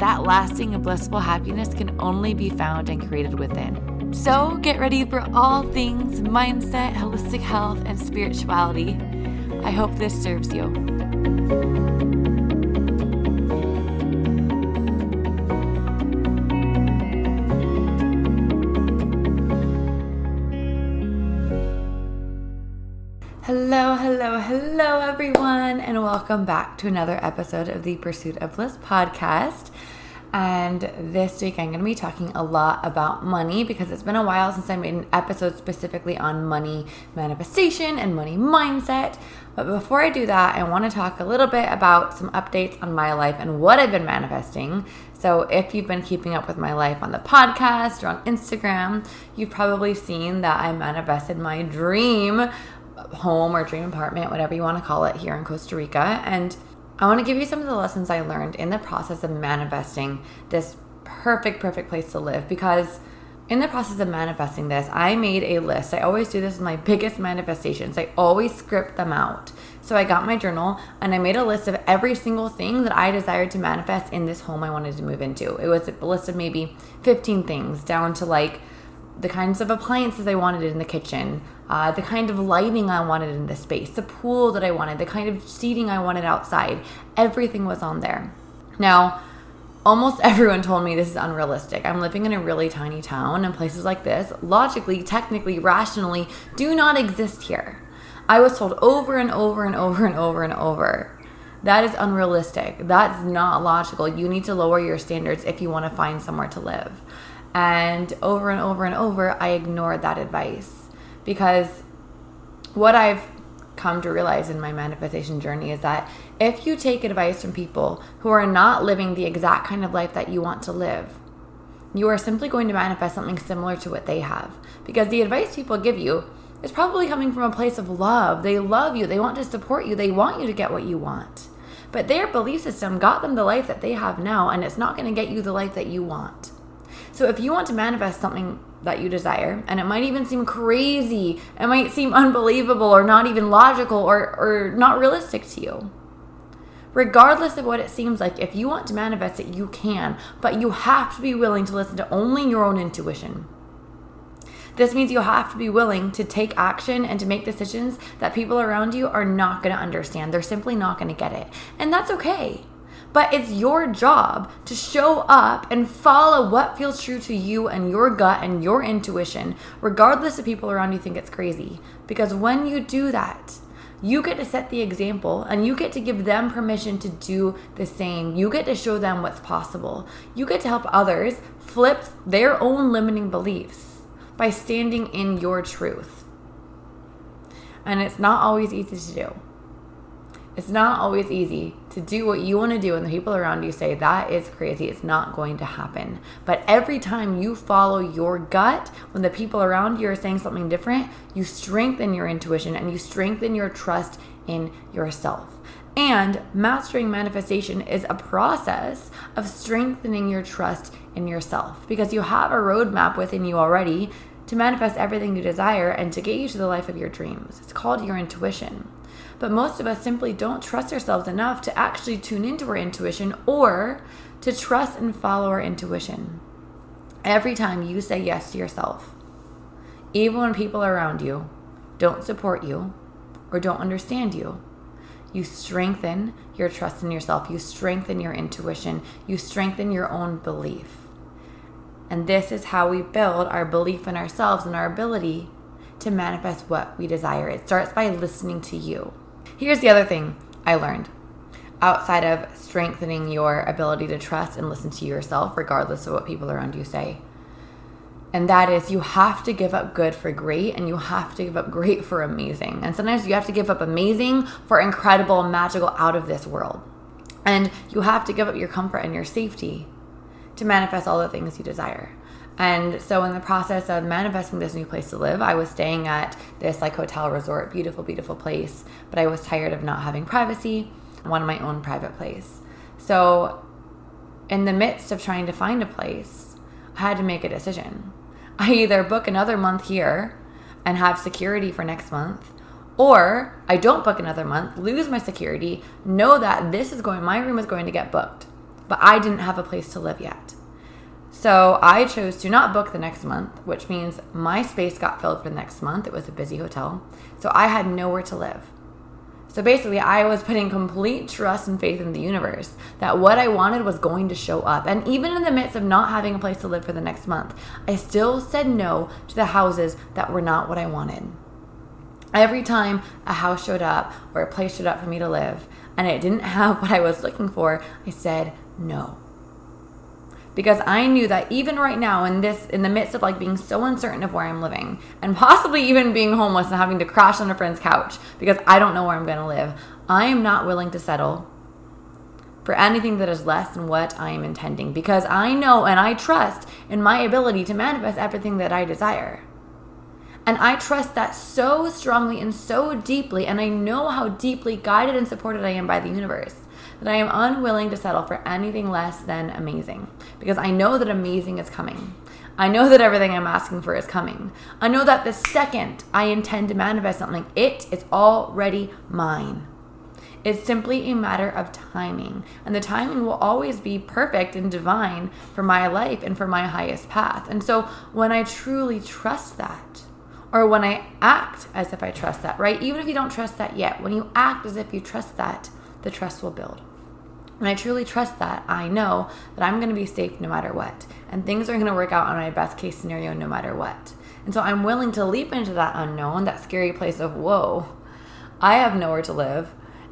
that lasting and blissful happiness can only be found and created within. So get ready for all things mindset, holistic health, and spirituality. I hope this serves you. Hello, hello, hello, everyone, and welcome back to another episode of the Pursuit of Bliss podcast. And this week, I'm going to be talking a lot about money because it's been a while since I made an episode specifically on money manifestation and money mindset. But before I do that, I want to talk a little bit about some updates on my life and what I've been manifesting. So, if you've been keeping up with my life on the podcast or on Instagram, you've probably seen that I manifested my dream home or dream apartment, whatever you want to call it, here in Costa Rica. And I want to give you some of the lessons I learned in the process of manifesting this perfect, perfect place to live because in the process of manifesting this, I made a list. I always do this with my biggest manifestations. I always script them out. So I got my journal and I made a list of every single thing that I desired to manifest in this home I wanted to move into. It was a list of maybe 15 things down to like the kinds of appliances I wanted in the kitchen, uh, the kind of lighting I wanted in the space, the pool that I wanted, the kind of seating I wanted outside. Everything was on there. Now, almost everyone told me this is unrealistic. I'm living in a really tiny town, and places like this, logically, technically, rationally, do not exist here. I was told over and over and over and over and over. That is unrealistic. That's not logical. You need to lower your standards if you want to find somewhere to live. And over and over and over, I ignored that advice because what I've come to realize in my manifestation journey is that if you take advice from people who are not living the exact kind of life that you want to live, you are simply going to manifest something similar to what they have. Because the advice people give you is probably coming from a place of love. They love you, they want to support you, they want you to get what you want. But their belief system got them the life that they have now, and it's not going to get you the life that you want. So if you want to manifest something that you desire, and it might even seem crazy, it might seem unbelievable or not even logical or, or not realistic to you. Regardless of what it seems like, if you want to manifest it, you can, but you have to be willing to listen to only your own intuition. This means you have to be willing to take action and to make decisions that people around you are not going to understand. They're simply not going to get it. And that's okay. But it's your job to show up and follow what feels true to you and your gut and your intuition, regardless of people around you think it's crazy. Because when you do that, you get to set the example and you get to give them permission to do the same. You get to show them what's possible. You get to help others flip their own limiting beliefs by standing in your truth. And it's not always easy to do. It's not always easy to do what you want to do, and the people around you say that is crazy. It's not going to happen. But every time you follow your gut, when the people around you are saying something different, you strengthen your intuition and you strengthen your trust in yourself. And mastering manifestation is a process of strengthening your trust in yourself because you have a roadmap within you already to manifest everything you desire and to get you to the life of your dreams. It's called your intuition. But most of us simply don't trust ourselves enough to actually tune into our intuition or to trust and follow our intuition. Every time you say yes to yourself, even when people around you don't support you or don't understand you, you strengthen your trust in yourself, you strengthen your intuition, you strengthen your own belief. And this is how we build our belief in ourselves and our ability to manifest what we desire. It starts by listening to you. Here's the other thing I learned outside of strengthening your ability to trust and listen to yourself, regardless of what people around you say. And that is, you have to give up good for great, and you have to give up great for amazing. And sometimes you have to give up amazing for incredible, magical, out of this world. And you have to give up your comfort and your safety to manifest all the things you desire. And so, in the process of manifesting this new place to live, I was staying at this like hotel resort, beautiful, beautiful place. But I was tired of not having privacy. I wanted my own private place. So, in the midst of trying to find a place, I had to make a decision. I either book another month here and have security for next month, or I don't book another month, lose my security, know that this is going, my room is going to get booked, but I didn't have a place to live yet. So I chose to not book the next month, which means my space got filled for the next month. It was a busy hotel. So I had nowhere to live. So basically, I was putting complete trust and faith in the universe that what I wanted was going to show up. And even in the midst of not having a place to live for the next month, I still said no to the houses that were not what I wanted. Every time a house showed up or a place showed up for me to live and it didn't have what I was looking for, I said no because I knew that even right now in this in the midst of like being so uncertain of where I'm living and possibly even being homeless and having to crash on a friend's couch because I don't know where I'm going to live, I am not willing to settle for anything that is less than what I am intending because I know and I trust in my ability to manifest everything that I desire. And I trust that so strongly and so deeply, and I know how deeply guided and supported I am by the universe that I am unwilling to settle for anything less than amazing because I know that amazing is coming. I know that everything I'm asking for is coming. I know that the second I intend to manifest something, it is already mine. It's simply a matter of timing, and the timing will always be perfect and divine for my life and for my highest path. And so when I truly trust that, or when I act as if I trust that, right? Even if you don't trust that yet, when you act as if you trust that, the trust will build. And I truly trust that. I know that I'm going to be safe no matter what. And things are going to work out on my best case scenario no matter what. And so I'm willing to leap into that unknown, that scary place of, whoa, I have nowhere to live.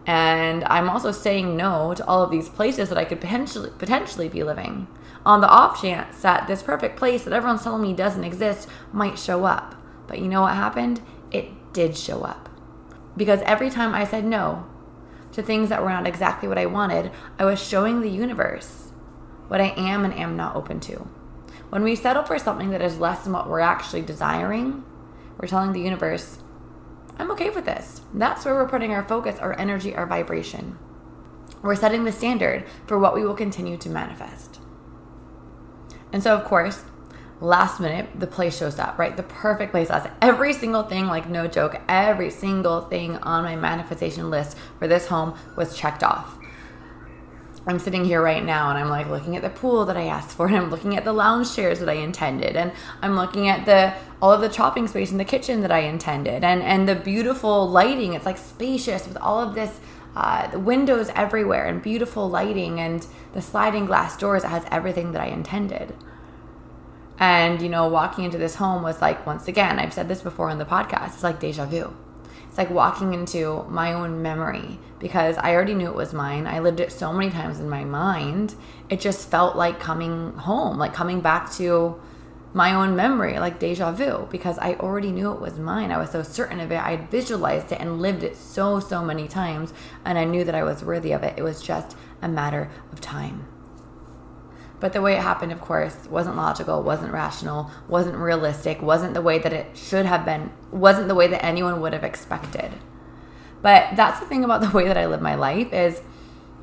And I'm also saying no to all of these places that I could potentially potentially be living. On the off chance that this perfect place that everyone's telling me doesn't exist might show up. But you know what happened? It did show up. Because every time I said no, to things that were not exactly what I wanted, I was showing the universe what I am and am not open to. When we settle for something that is less than what we're actually desiring, we're telling the universe, I'm okay with this. That's where we're putting our focus, our energy, our vibration. We're setting the standard for what we will continue to manifest. And so, of course, last minute the place shows up right? The perfect place. Has every single thing like no joke every single thing on my manifestation list for this home was checked off. I'm sitting here right now and I'm like looking at the pool that I asked for and I'm looking at the lounge chairs that I intended and I'm looking at the all of the chopping space in the kitchen that I intended and and the beautiful lighting. It's like spacious with all of this uh, the windows everywhere and beautiful lighting and the sliding glass doors it has everything that I intended and, you know, walking into this home was like, once again, I've said this before in the podcast, it's like deja vu. It's like walking into my own memory because I already knew it was mine. I lived it so many times in my mind. It just felt like coming home, like coming back to my own memory, like deja vu, because I already knew it was mine. I was so certain of it. I had visualized it and lived it so, so many times, and I knew that I was worthy of it. It was just a matter of time. But the way it happened, of course, wasn't logical, wasn't rational, wasn't realistic, wasn't the way that it should have been, wasn't the way that anyone would have expected. But that's the thing about the way that I live my life is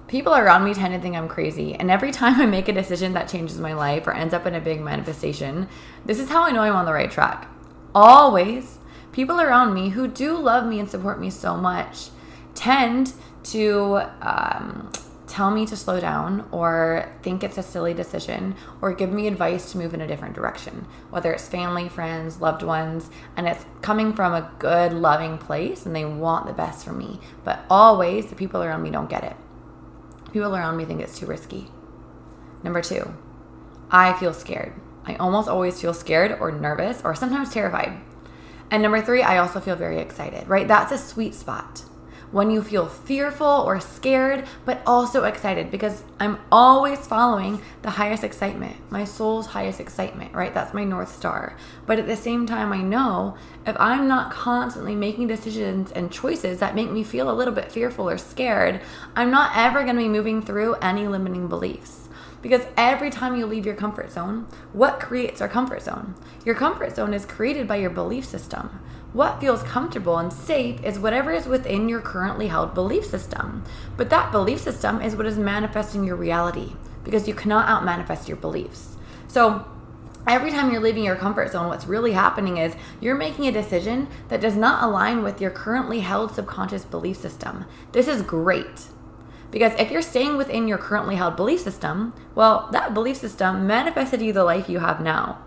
people around me tend to think I'm crazy. And every time I make a decision that changes my life or ends up in a big manifestation, this is how I know I'm on the right track. Always, people around me who do love me and support me so much tend to um, tell me to slow down or think it's a silly decision or give me advice to move in a different direction, whether it's family, friends, loved ones, and it's coming from a good, loving place and they want the best for me. But always, the people around me don't get it. People around me think it's too risky. Number two, I feel scared. I almost always feel scared or nervous or sometimes terrified. And number three, I also feel very excited, right? That's a sweet spot when you feel fearful or scared, but also excited because I'm always following the highest excitement, my soul's highest excitement, right? That's my North Star. But at the same time, I know if I'm not constantly making decisions and choices that make me feel a little bit fearful or scared, I'm not ever going to be moving through any limiting beliefs. Because every time you leave your comfort zone, what creates our comfort zone? Your comfort zone is created by your belief system. What feels comfortable and safe is whatever is within your currently held belief system. But that belief system is what is manifesting your reality because you cannot out manifest your beliefs. So, every time you're leaving your comfort zone, what's really happening is you're making a decision that does not align with your currently held subconscious belief system. This is great. Because if you're staying within your currently held belief system, well, that belief system manifested you the life you have now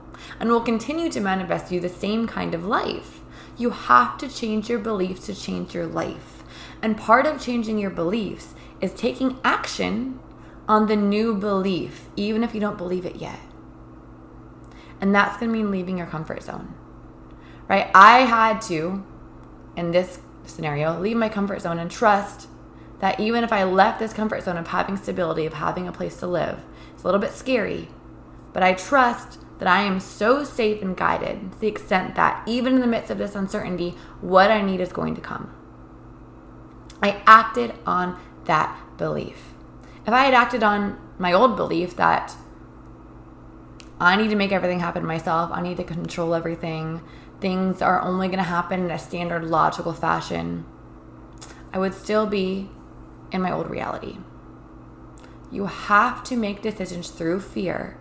and will continue to manifest you the same kind of life. You have to change your beliefs to change your life. And part of changing your beliefs is taking action on the new belief, even if you don't believe it yet. And that's going to mean leaving your comfort zone. Right? I had to, in this scenario, leave my comfort zone and trust that even if I left this comfort zone of having stability, of having a place to live, it's a little bit scary, but I trust that I am so safe and guided to the extent that even in the midst of this uncertainty, what I need is going to come. I acted on that belief. If I had acted on my old belief that I need to make everything happen myself. I need to control everything. Things are only going to happen in a standard logical fashion. I would still be in my old reality. You have to make decisions through fear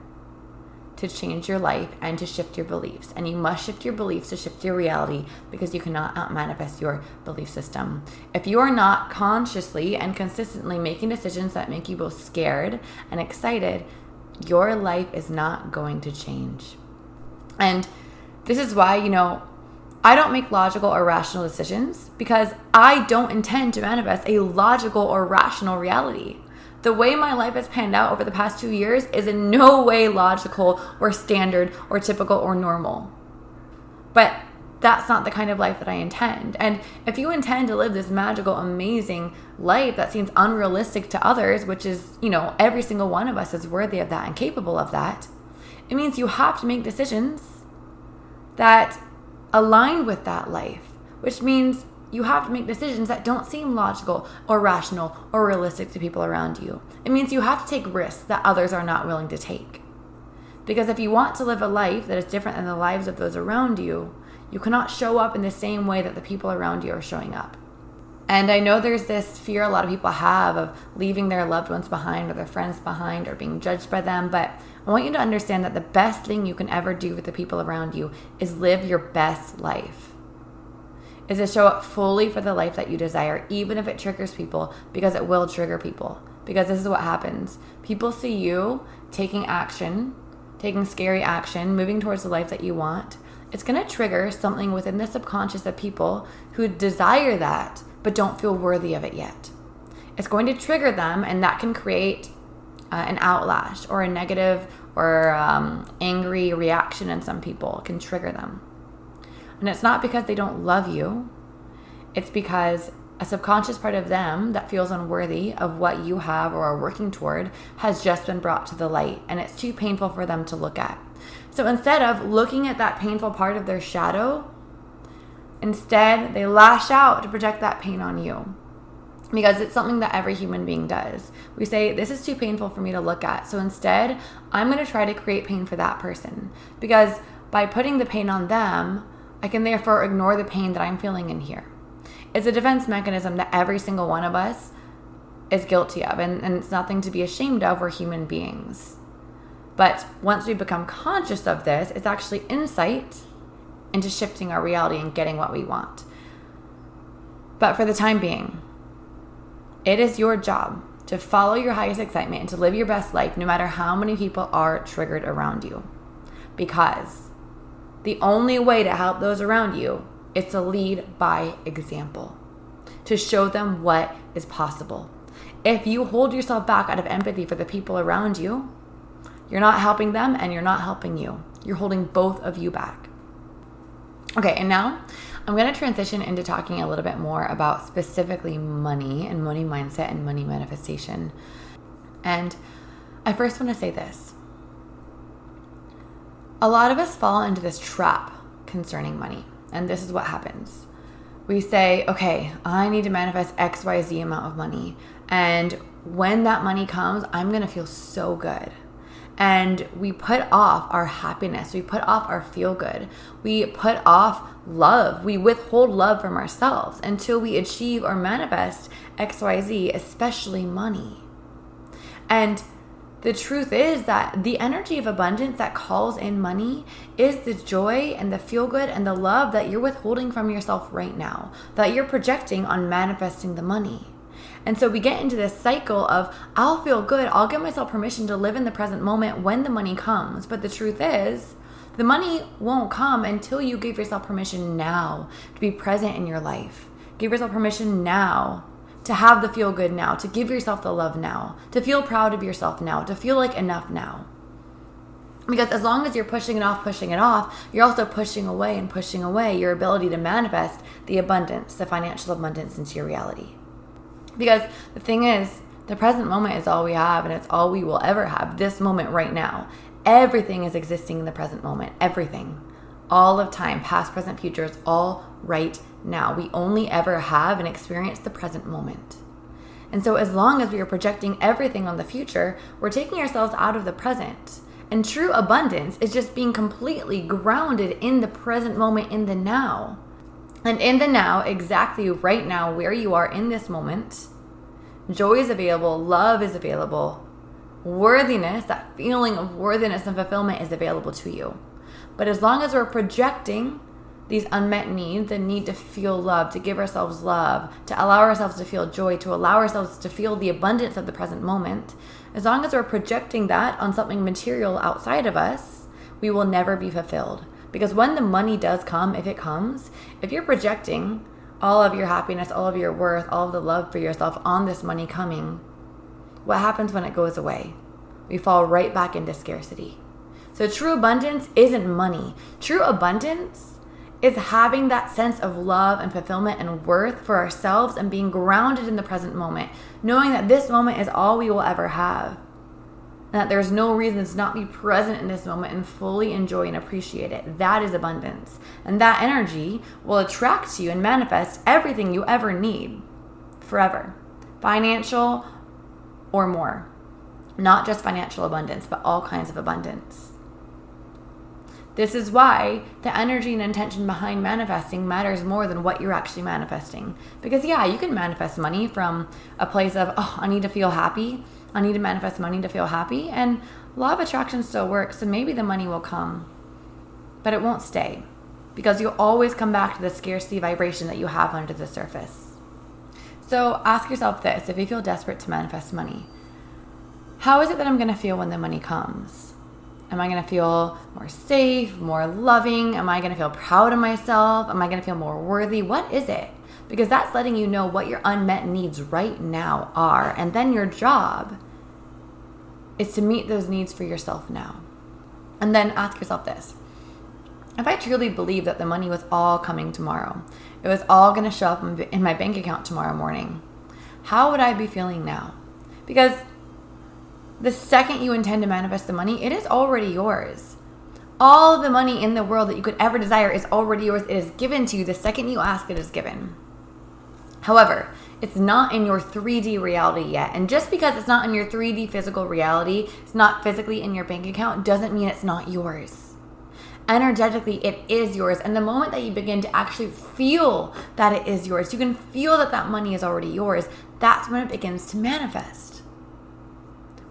to change your life and to shift your beliefs. And you must shift your beliefs to shift your reality because you cannot manifest your belief system. If you are not consciously and consistently making decisions that make you both scared and excited, your life is not going to change. And this is why, you know, I don't make logical or rational decisions because I don't intend to manifest a logical or rational reality. The way my life has panned out over the past two years is in no way logical or standard or typical or normal. But that's not the kind of life that I intend. And if you intend to live this magical, amazing life that seems unrealistic to others, which is, you know, every single one of us is worthy of that and capable of that, it means you have to make decisions that align with that life, which means you have to make decisions that don't seem logical or rational or realistic to people around you. It means you have to take risks that others are not willing to take. Because if you want to live a life that is different than the lives of those around you, you cannot show up in the same way that the people around you are showing up. And I know there's this fear a lot of people have of leaving their loved ones behind or their friends behind or being judged by them. But I want you to understand that the best thing you can ever do with the people around you is live your best life. Is to show up fully for the life that you desire, even if it triggers people, because it will trigger people. Because this is what happens people see you taking action, taking scary action, moving towards the life that you want it's going to trigger something within the subconscious of people who desire that but don't feel worthy of it yet. It's going to trigger them, and that can create uh, an outlash or a negative or um, angry reaction in some people. It can trigger them. And it's not because they don't love you, it's because a subconscious part of them that feels unworthy of what you have or are working toward has just been brought to the light, and it's too painful for them to look at. So instead of looking at that painful part of their shadow, instead they lash out to project that pain on you. Because it's something that every human being does. We say, This is too painful for me to look at. So instead, I'm going to try to create pain for that person. Because by putting the pain on them, I can therefore ignore the pain that I'm feeling in here. It's a defense mechanism that every single one of us is guilty of, and, and it's nothing to be ashamed of. We're human beings. But once we become conscious of this, it's actually insight into shifting our reality and getting what we want. But for the time being, it is your job to follow your highest excitement and to live your best life no matter how many people are triggered around you. Because the only way to help those around you is to lead by example, to show them what is possible. If you hold yourself back out of empathy for the people around you, you're not helping them and you're not helping you. You're holding both of you back. Okay, and now I'm going to transition into talking a little bit more about specifically money and money mindset and money manifestation. And I first want to say this a lot of us fall into this trap concerning money, and this is what happens. we say, okay, I need to manifest XYZ amount of money. And when that money comes, I'm to feel so good. And we put off our happiness. We put off our feel good. We put off love. We withhold love from ourselves until we achieve or manifest XYZ, especially money. And the truth is that the energy of abundance that calls in money is the joy and the feel good and the love that you're withholding from yourself right now, that you're projecting on manifesting the money. And so we get into this cycle of, I'll feel good, I'll give myself permission to live in the present moment when the money comes. But the truth is, the money won't come until you give yourself permission now to be present in your life. Give yourself permission now to have the feel good now, to give yourself the love now, to feel proud of yourself now, to feel like enough now. Because as long as you're pushing it off, pushing it off, you're also pushing away and pushing away your ability to manifest the abundance, the financial abundance into your reality. Because the thing is, the present moment is all we have and it's all we will ever have, this moment right now. Everything is existing in the present moment. Everything. All of time, past, present, future, is all right now. We only ever have and experience the present moment. And so, as long as we are projecting everything on the future, we're taking ourselves out of the present. And true abundance is just being completely grounded in the present moment, in the now. And in the now, exactly right now, where you are in this moment, joy is available, love is available, worthiness, that feeling of worthiness and fulfillment is available to you. But as long as we're projecting these unmet needs the need to feel love, to give ourselves love, to allow ourselves to feel joy, to allow ourselves to feel the abundance of the present moment, as long as we're projecting that on something material outside of us, we will never be fulfilled. Because when the money does come, if it comes, if you're projecting all of your happiness, all of your worth, all of the love for yourself on this money coming, what happens when it goes away? We fall right back into scarcity. So true abundance isn't money. True abundance is having that sense of love and fulfillment and worth for ourselves and being grounded in the present moment, knowing that this moment is all we will ever have. That there's no reason to not be present in this moment and fully enjoy and appreciate it. That is abundance. And that energy will attract to you and manifest everything you ever need forever financial or more. Not just financial abundance, but all kinds of abundance. This is why the energy and intention behind manifesting matters more than what you're actually manifesting. Because, yeah, you can manifest money from a place of, oh, I need to feel happy. I need to manifest money to feel happy. And law of attraction still works. And maybe the money will come, but it won't stay because you'll always come back to the scarcity vibration that you have under the surface. So ask yourself this if you feel desperate to manifest money, how is it that I'm going to feel when the money comes? Am I going to feel more safe, more loving? Am I going to feel proud of myself? Am I going to feel more worthy? What is it? Because that's letting you know what your unmet needs right now are. And then your job is to meet those needs for yourself now. And then ask yourself this if I truly believe that the money was all coming tomorrow, it was all going to show up in my bank account tomorrow morning, how would I be feeling now? Because the second you intend to manifest the money, it is already yours. All the money in the world that you could ever desire is already yours. It is given to you the second you ask, it is given. However, it's not in your 3D reality yet. And just because it's not in your 3D physical reality, it's not physically in your bank account, doesn't mean it's not yours. Energetically, it is yours. And the moment that you begin to actually feel that it is yours, you can feel that that money is already yours, that's when it begins to manifest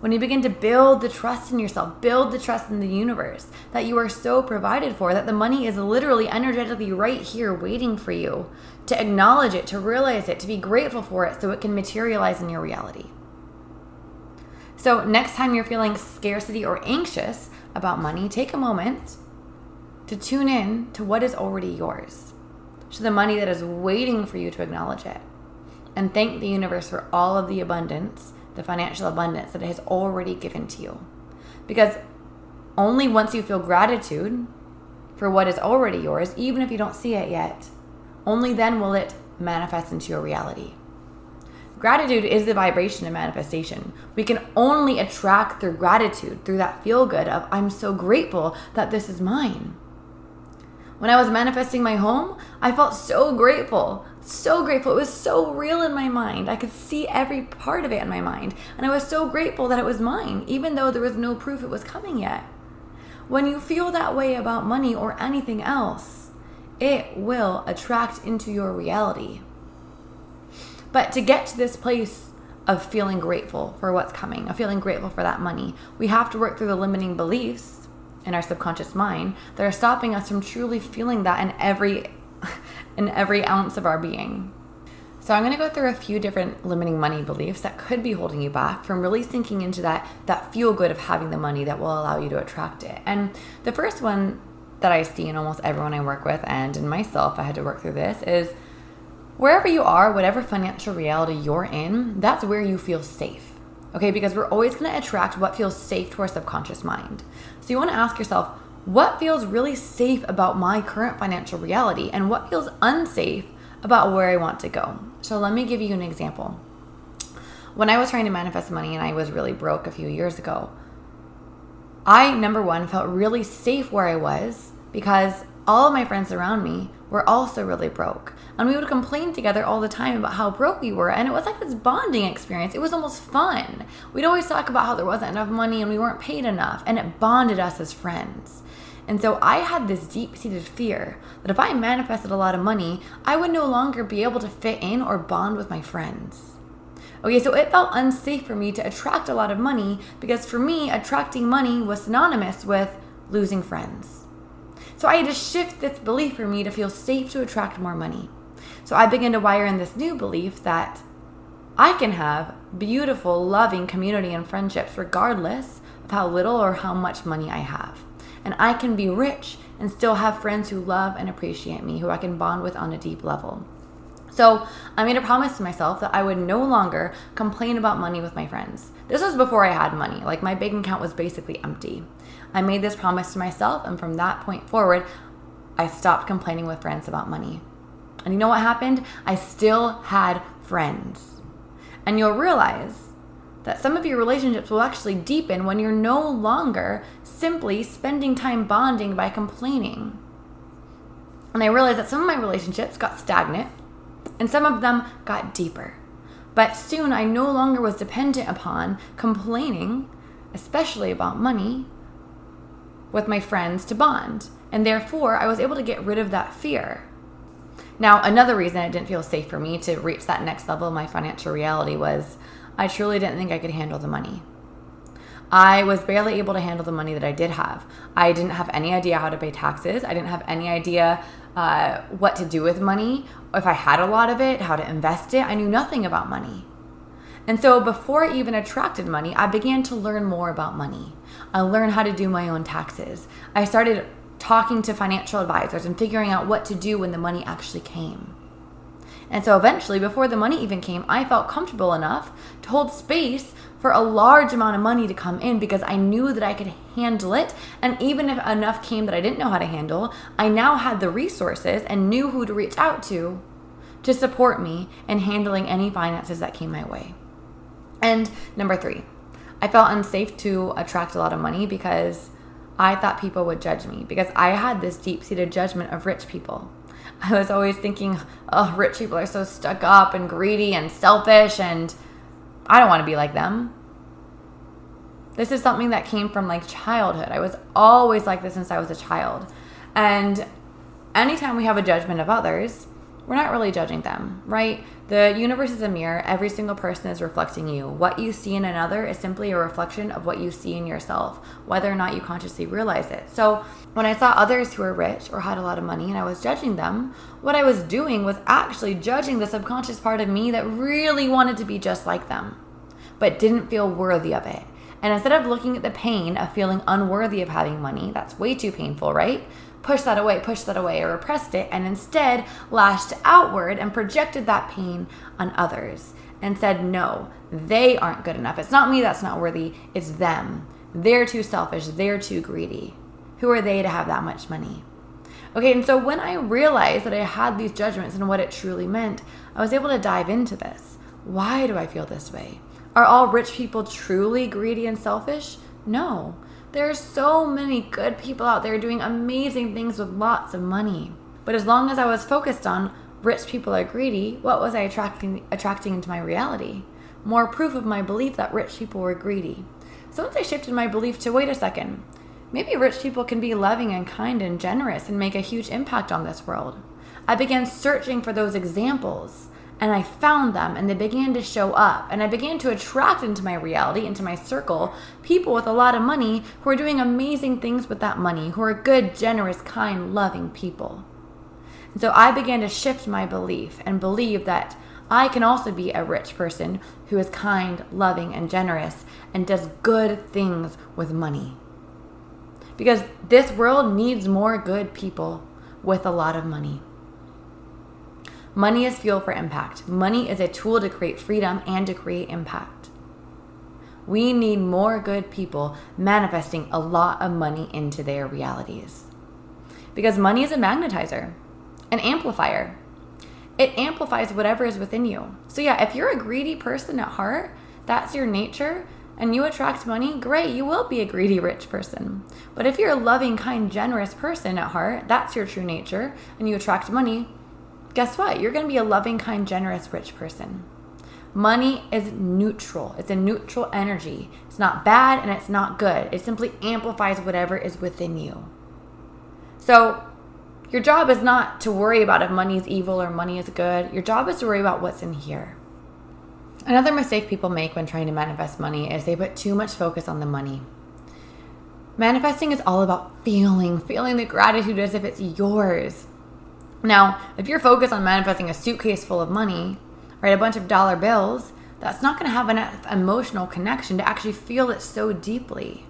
when you begin to build the trust in yourself, build the trust in the universe that you are so provided for, that the money is literally energetically right here waiting for you to acknowledge it, to realize it, to be grateful for it so it can materialize in your reality. So, next time you're feeling scarcity or anxious about money, take a moment to tune in to what is already yours, to the money that is waiting for you to acknowledge it, and thank the universe for all of the abundance the financial abundance that it has already given to you. Because only once you feel gratitude for what is already yours, even if you don't see it yet, only then will it manifest into your reality. Gratitude is the vibration of manifestation. We can only attract through gratitude, through that feel good of, I'm so grateful that this is mine. When I was manifesting my home, I felt so grateful. So grateful. It was so real in my mind. I could see every part of it in my mind. And I was so grateful that it was mine, even though there was no proof it was coming yet. When you feel that way about money or anything else, it will attract into your reality. But to get to this place of feeling grateful for what's coming, of feeling grateful for that money, we have to work through the limiting beliefs in our subconscious mind that are stopping us from truly feeling that in every in every ounce of our being. So I'm going to go through a few different limiting money beliefs that could be holding you back from really sinking into that that feel good of having the money that will allow you to attract it. And the first one that I see in almost everyone I work with and in myself, I had to work through this is wherever you are, whatever financial reality you're in, that's where you feel safe. Okay, because we're always going to attract what feels safe to our subconscious mind. So you want to ask yourself, what feels really safe about my current financial reality and what feels unsafe about where I want to go? So let me give you an example. When I was trying to manifest money and I was really broke a few years ago, I, number one, felt really safe where I was because all of my friends around me were also really broke. And we would complain together all the time about how broke we were. And it was like this bonding experience. It was almost fun. We'd always talk about how there wasn't enough money and we weren't paid enough. And it bonded us as friends. And so I had this deep seated fear that if I manifested a lot of money, I would no longer be able to fit in or bond with my friends. Okay, so it felt unsafe for me to attract a lot of money because for me, attracting money was synonymous with losing friends. So I had to shift this belief for me to feel safe to attract more money. So I began to wire in this new belief that I can have beautiful, loving community and friendships regardless of how little or how much money I have. And I can be rich and still have friends who love and appreciate me, who I can bond with on a deep level. So I made a promise to myself that I would no longer complain about money with my friends. This was before I had money, like my bank account was basically empty. I made this promise to myself, and from that point forward, I stopped complaining with friends about money. And you know what happened? I still had friends. And you'll realize that some of your relationships will actually deepen when you're no longer simply spending time bonding by complaining. And I realized that some of my relationships got stagnant and some of them got deeper. But soon I no longer was dependent upon complaining, especially about money, with my friends to bond. And therefore, I was able to get rid of that fear. Now, another reason it didn't feel safe for me to reach that next level of my financial reality was I truly didn't think I could handle the money. I was barely able to handle the money that I did have. I didn't have any idea how to pay taxes. I didn't have any idea uh, what to do with money. If I had a lot of it, how to invest it. I knew nothing about money. And so before I even attracted money, I began to learn more about money. I learned how to do my own taxes. I started talking to financial advisors and figuring out what to do when the money actually came. And so eventually, before the money even came, I felt comfortable enough to hold space for a large amount of money to come in because I knew that I could handle it. And even if enough came that I didn't know how to handle, I now had the resources and knew who to reach out to to support me in handling any finances that came my way. And number three, I felt unsafe to attract a lot of money because I thought people would judge me because I had this deep seated judgment of rich people. I was always thinking, oh, rich people are so stuck up and greedy and selfish, and I don't want to be like them. This is something that came from like childhood. I was always like this since I was a child. And anytime we have a judgment of others, we're not really judging them, right? The universe is a mirror. Every single person is reflecting you. What you see in another is simply a reflection of what you see in yourself, whether or not you consciously realize it. So, when I saw others who were rich or had a lot of money and I was judging them, what I was doing was actually judging the subconscious part of me that really wanted to be just like them, but didn't feel worthy of it. And instead of looking at the pain of feeling unworthy of having money, that's way too painful, right? Pushed that away, pushed that away, or repressed it, and instead lashed outward and projected that pain on others and said, No, they aren't good enough. It's not me that's not worthy, it's them. They're too selfish, they're too greedy. Who are they to have that much money? Okay, and so when I realized that I had these judgments and what it truly meant, I was able to dive into this. Why do I feel this way? Are all rich people truly greedy and selfish? No. There are so many good people out there doing amazing things with lots of money. But as long as I was focused on rich people are greedy, what was I attracting attracting into my reality? More proof of my belief that rich people were greedy. So once I shifted my belief to wait a second, maybe rich people can be loving and kind and generous and make a huge impact on this world. I began searching for those examples and I found them and they began to show up and I began to attract into my reality, into my circle, people with a lot of money who are doing amazing things with that money, who are good, generous, kind, loving people. And so I began to shift my belief and believe that I can also be a rich person who is kind, loving, and generous and does good things with money. Because this world needs more good people with a lot of money. Money is fuel for impact. Money is a tool to create freedom and to create impact. We need more good people manifesting a lot of money into their realities. Because money is a magnetizer, an amplifier it amplifies whatever is within you. So, yeah, if you're a greedy person at heart, that's your nature, and you attract money, great, you will be a greedy rich person. But if you're a loving, kind, generous person at heart, that's your true nature, and you attract money, guess what? You're going to be a loving, kind, generous, rich person. Money is neutral. It's a neutral energy. It's not bad and it's not good. It simply amplifies whatever is within you. So, your job is not to worry about if money is evil or money is good. Your job is to worry about what's in here. Another mistake people make when trying to manifest money is they put too much focus on the money. Manifesting is all about feeling, feeling the gratitude as if it's yours. Now, if you're focused on manifesting a suitcase full of money, right, a bunch of dollar bills, that's not going to have an emotional connection to actually feel it so deeply.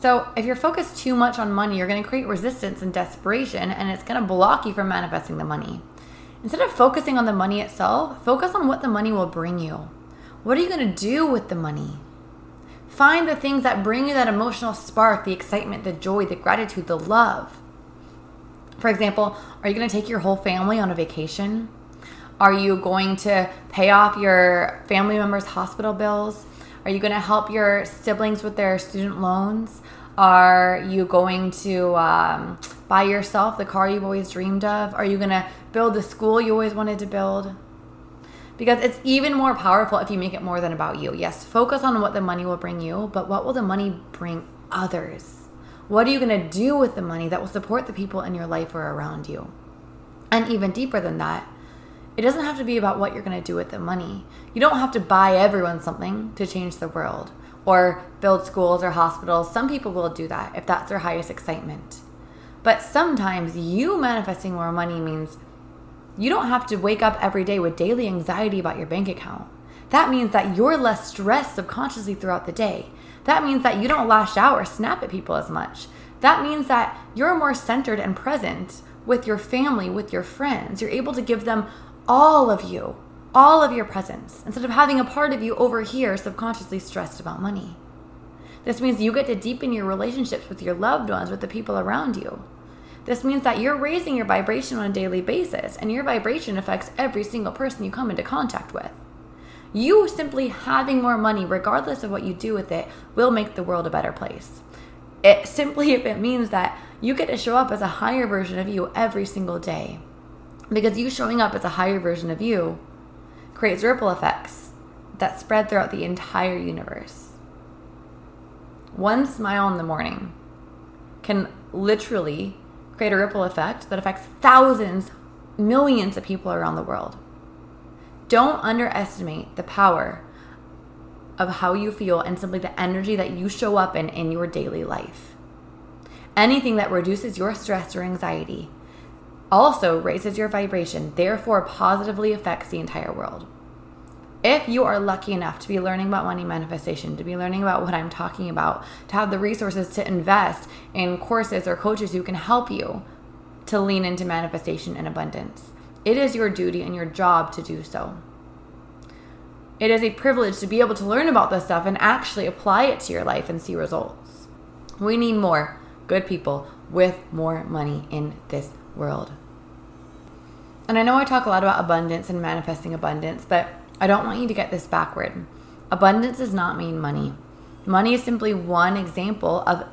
So, if you're focused too much on money, you're going to create resistance and desperation, and it's going to block you from manifesting the money. Instead of focusing on the money itself, focus on what the money will bring you. What are you going to do with the money? Find the things that bring you that emotional spark, the excitement, the joy, the gratitude, the love. For example, are you going to take your whole family on a vacation? Are you going to pay off your family members' hospital bills? Are you going to help your siblings with their student loans? Are you going to um, buy yourself the car you've always dreamed of? Are you going to build the school you always wanted to build? Because it's even more powerful if you make it more than about you. Yes, focus on what the money will bring you, but what will the money bring others? What are you going to do with the money that will support the people in your life or around you? And even deeper than that, it doesn't have to be about what you're going to do with the money. You don't have to buy everyone something to change the world or build schools or hospitals. Some people will do that if that's their highest excitement. But sometimes you manifesting more money means you don't have to wake up every day with daily anxiety about your bank account. That means that you're less stressed subconsciously throughout the day. That means that you don't lash out or snap at people as much. That means that you're more centered and present with your family, with your friends. You're able to give them all of you, all of your presence, instead of having a part of you over here subconsciously stressed about money. This means you get to deepen your relationships with your loved ones, with the people around you. This means that you're raising your vibration on a daily basis, and your vibration affects every single person you come into contact with. You simply having more money, regardless of what you do with it, will make the world a better place. It simply, if it means that you get to show up as a higher version of you every single day, because you showing up as a higher version of you creates ripple effects that spread throughout the entire universe. One smile in the morning can literally create a ripple effect that affects thousands, millions of people around the world. Don't underestimate the power of how you feel and simply the energy that you show up in in your daily life. Anything that reduces your stress or anxiety also raises your vibration, therefore positively affects the entire world. If you are lucky enough to be learning about money manifestation, to be learning about what I'm talking about, to have the resources to invest in courses or coaches who can help you to lean into manifestation and abundance, it is your duty and your job to do so. It is a privilege to be able to learn about this stuff and actually apply it to your life and see results. We need more good people with more money in this world. And I know I talk a lot about abundance and manifesting abundance, but I don't want you to get this backward. Abundance does not mean money. Money is simply one example of,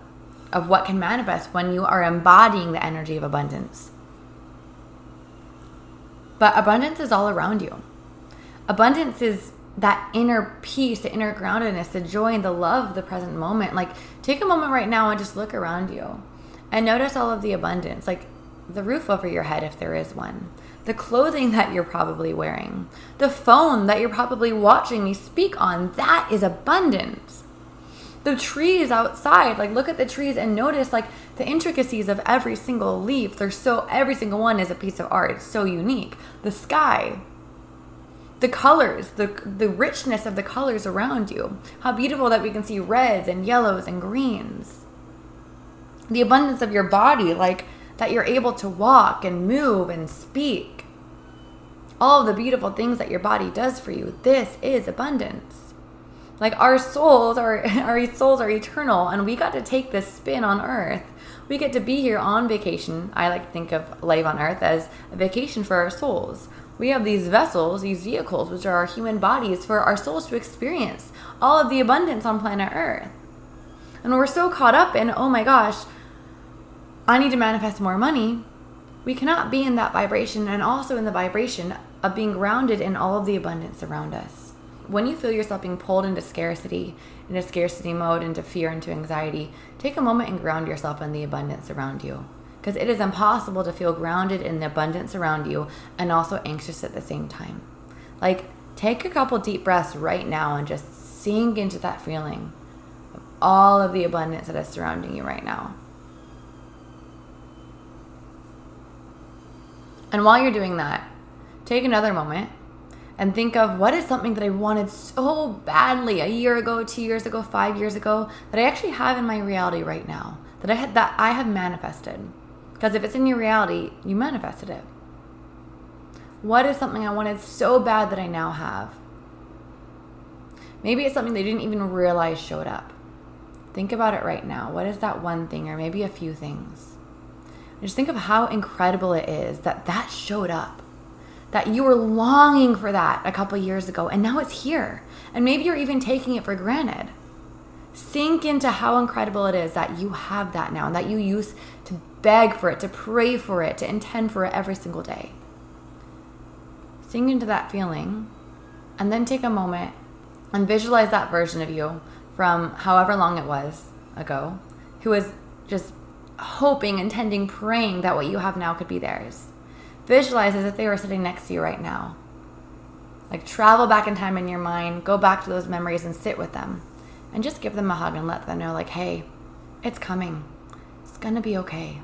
of what can manifest when you are embodying the energy of abundance. But abundance is all around you. Abundance is that inner peace, the inner groundedness, the joy and the love of the present moment. Like, take a moment right now and just look around you and notice all of the abundance, like the roof over your head, if there is one, the clothing that you're probably wearing, the phone that you're probably watching me speak on. That is abundance. The trees outside, like, look at the trees and notice, like, the intricacies of every single leaf. They're so, every single one is a piece of art. It's so unique. The sky, the colors, the the richness of the colors around you. How beautiful that we can see reds and yellows and greens. The abundance of your body, like that you're able to walk and move and speak. All the beautiful things that your body does for you. This is abundance. Like our souls are our souls are eternal and we got to take this spin on earth. We get to be here on vacation. I like to think of life on earth as a vacation for our souls we have these vessels, these vehicles, which are our human bodies, for our souls to experience all of the abundance on planet Earth. And we're so caught up in, oh my gosh, I need to manifest more money. We cannot be in that vibration and also in the vibration of being grounded in all of the abundance around us. When you feel yourself being pulled into scarcity, into scarcity mode, into fear, into anxiety, take a moment and ground yourself in the abundance around you because it is impossible to feel grounded in the abundance around you and also anxious at the same time. Like, take a couple deep breaths right now and just sink into that feeling of all of the abundance that is surrounding you right now. And while you're doing that, take another moment and think of what is something that I wanted so badly a year ago, two years ago, five years ago that I actually have in my reality right now that I had that I have manifested. Because if it's in your reality, you manifested it. What is something I wanted so bad that I now have? Maybe it's something they didn't even realize showed up. Think about it right now. What is that one thing, or maybe a few things? just think of how incredible it is that that showed up. That you were longing for that a couple years ago, and now it's here. And maybe you're even taking it for granted. Sink into how incredible it is that you have that now and that you used to beg for it, to pray for it, to intend for it every single day. Sink into that feeling and then take a moment and visualize that version of you from however long it was ago who was just hoping, intending, praying that what you have now could be theirs. Visualize as if they were sitting next to you right now. Like travel back in time in your mind, go back to those memories and sit with them. And just give them a hug and let them know, like, hey, it's coming. It's gonna be okay.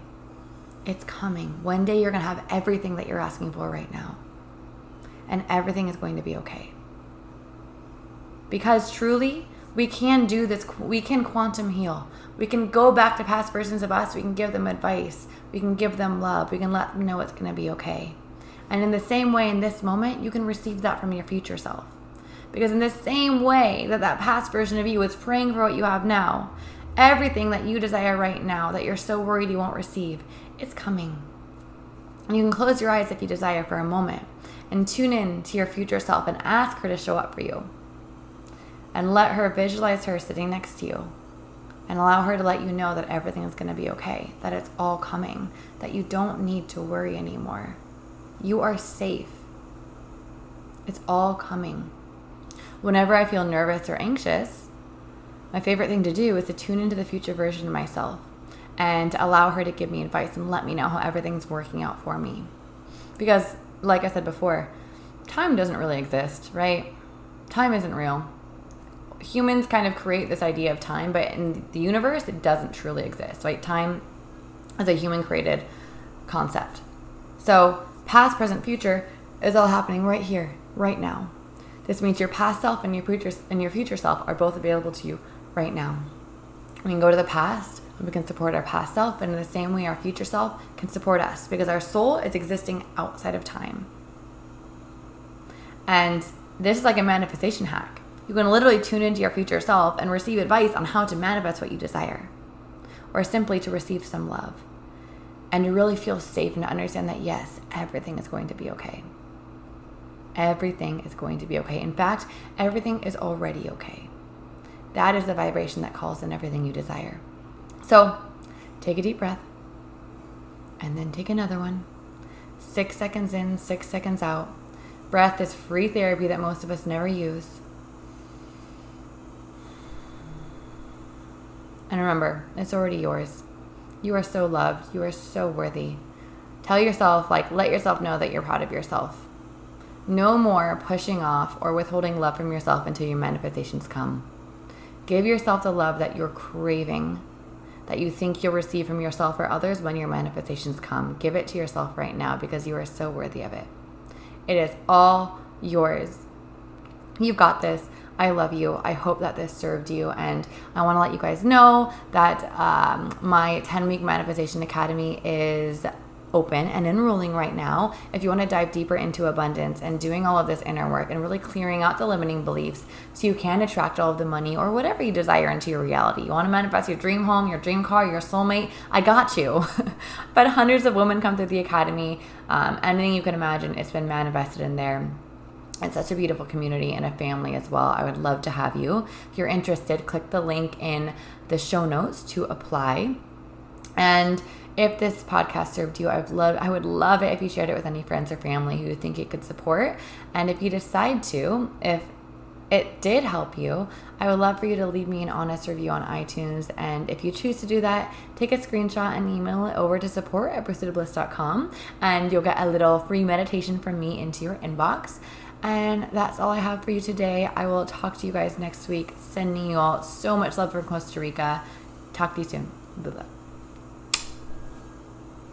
It's coming. One day you're to have everything that you're asking for right now. And everything is going to be okay. Because truly, we can do this. We can quantum heal. We can go back to past versions of us. We can give them advice. We can give them love. We can let them know it's going to be okay. And in the same way, in this moment, you can receive that from your future self. Because in the same way that that past version of you is praying for what you have now, everything that you desire right now that you're so worried you won't receive it's coming. And you can close your eyes if you desire for a moment and tune in to your future self and ask her to show up for you. And let her visualize her sitting next to you and allow her to let you know that everything is going to be okay, that it's all coming, that you don't need to worry anymore. You are safe. It's all coming. Whenever I feel nervous or anxious, my favorite thing to do is to tune into the future version of myself and allow her to give me advice and let me know how everything's working out for me. Because, like I said before, time doesn't really exist, right? Time isn't real. Humans kind of create this idea of time, but in the universe, it doesn't truly exist, right? Time is a human created concept. So, past, present, future is all happening right here, right now. This means your past self and your future and your future self are both available to you right now. We can go to the past and we can support our past self, and in the same way, our future self can support us because our soul is existing outside of time. And this is like a manifestation hack. You can literally tune into your future self and receive advice on how to manifest what you desire, or simply to receive some love and to really feel safe and understand that yes, everything is going to be okay. Everything is going to be okay. In fact, everything is already okay that is the vibration that calls in everything you desire. So take a deep breath and then take another one. Six seconds in, six seconds out. Breath is free therapy that most of us never use. And remember, it's already yours. You are so loved. You are so worthy. Tell yourself, like, let yourself know that you're proud of yourself. No more pushing off or withholding love from yourself until your manifestations come. Give yourself the love that you're craving, that you think you'll receive from yourself or others when your manifestations come. Give it to yourself right now because you are so worthy of it. It is all yours. You've got this. I love you. I hope that this served you. And I want to let you guys know that um, my 10 week manifestation academy is open and enrolling right now if you want to dive deeper into abundance and doing all of this inner work and really clearing out the limiting beliefs so you can attract all of the money or whatever you desire into your reality. You want to manifest your dream home, your dream car, your soulmate? I got you. but hundreds of women come through the academy. Um, anything you can imagine, it's been manifested in there. It's such a beautiful community and a family as well. I would love to have you. If you're interested, click the link in the show notes to apply. And if this podcast served you, I would love I would love it if you shared it with any friends or family who you think it could support. And if you decide to, if it did help you, I would love for you to leave me an honest review on iTunes. And if you choose to do that, take a screenshot and email it over to support at pursuitofbliss.com and you'll get a little free meditation from me into your inbox. And that's all I have for you today. I will talk to you guys next week. Sending you all so much love from Costa Rica. Talk to you soon. Bye bye.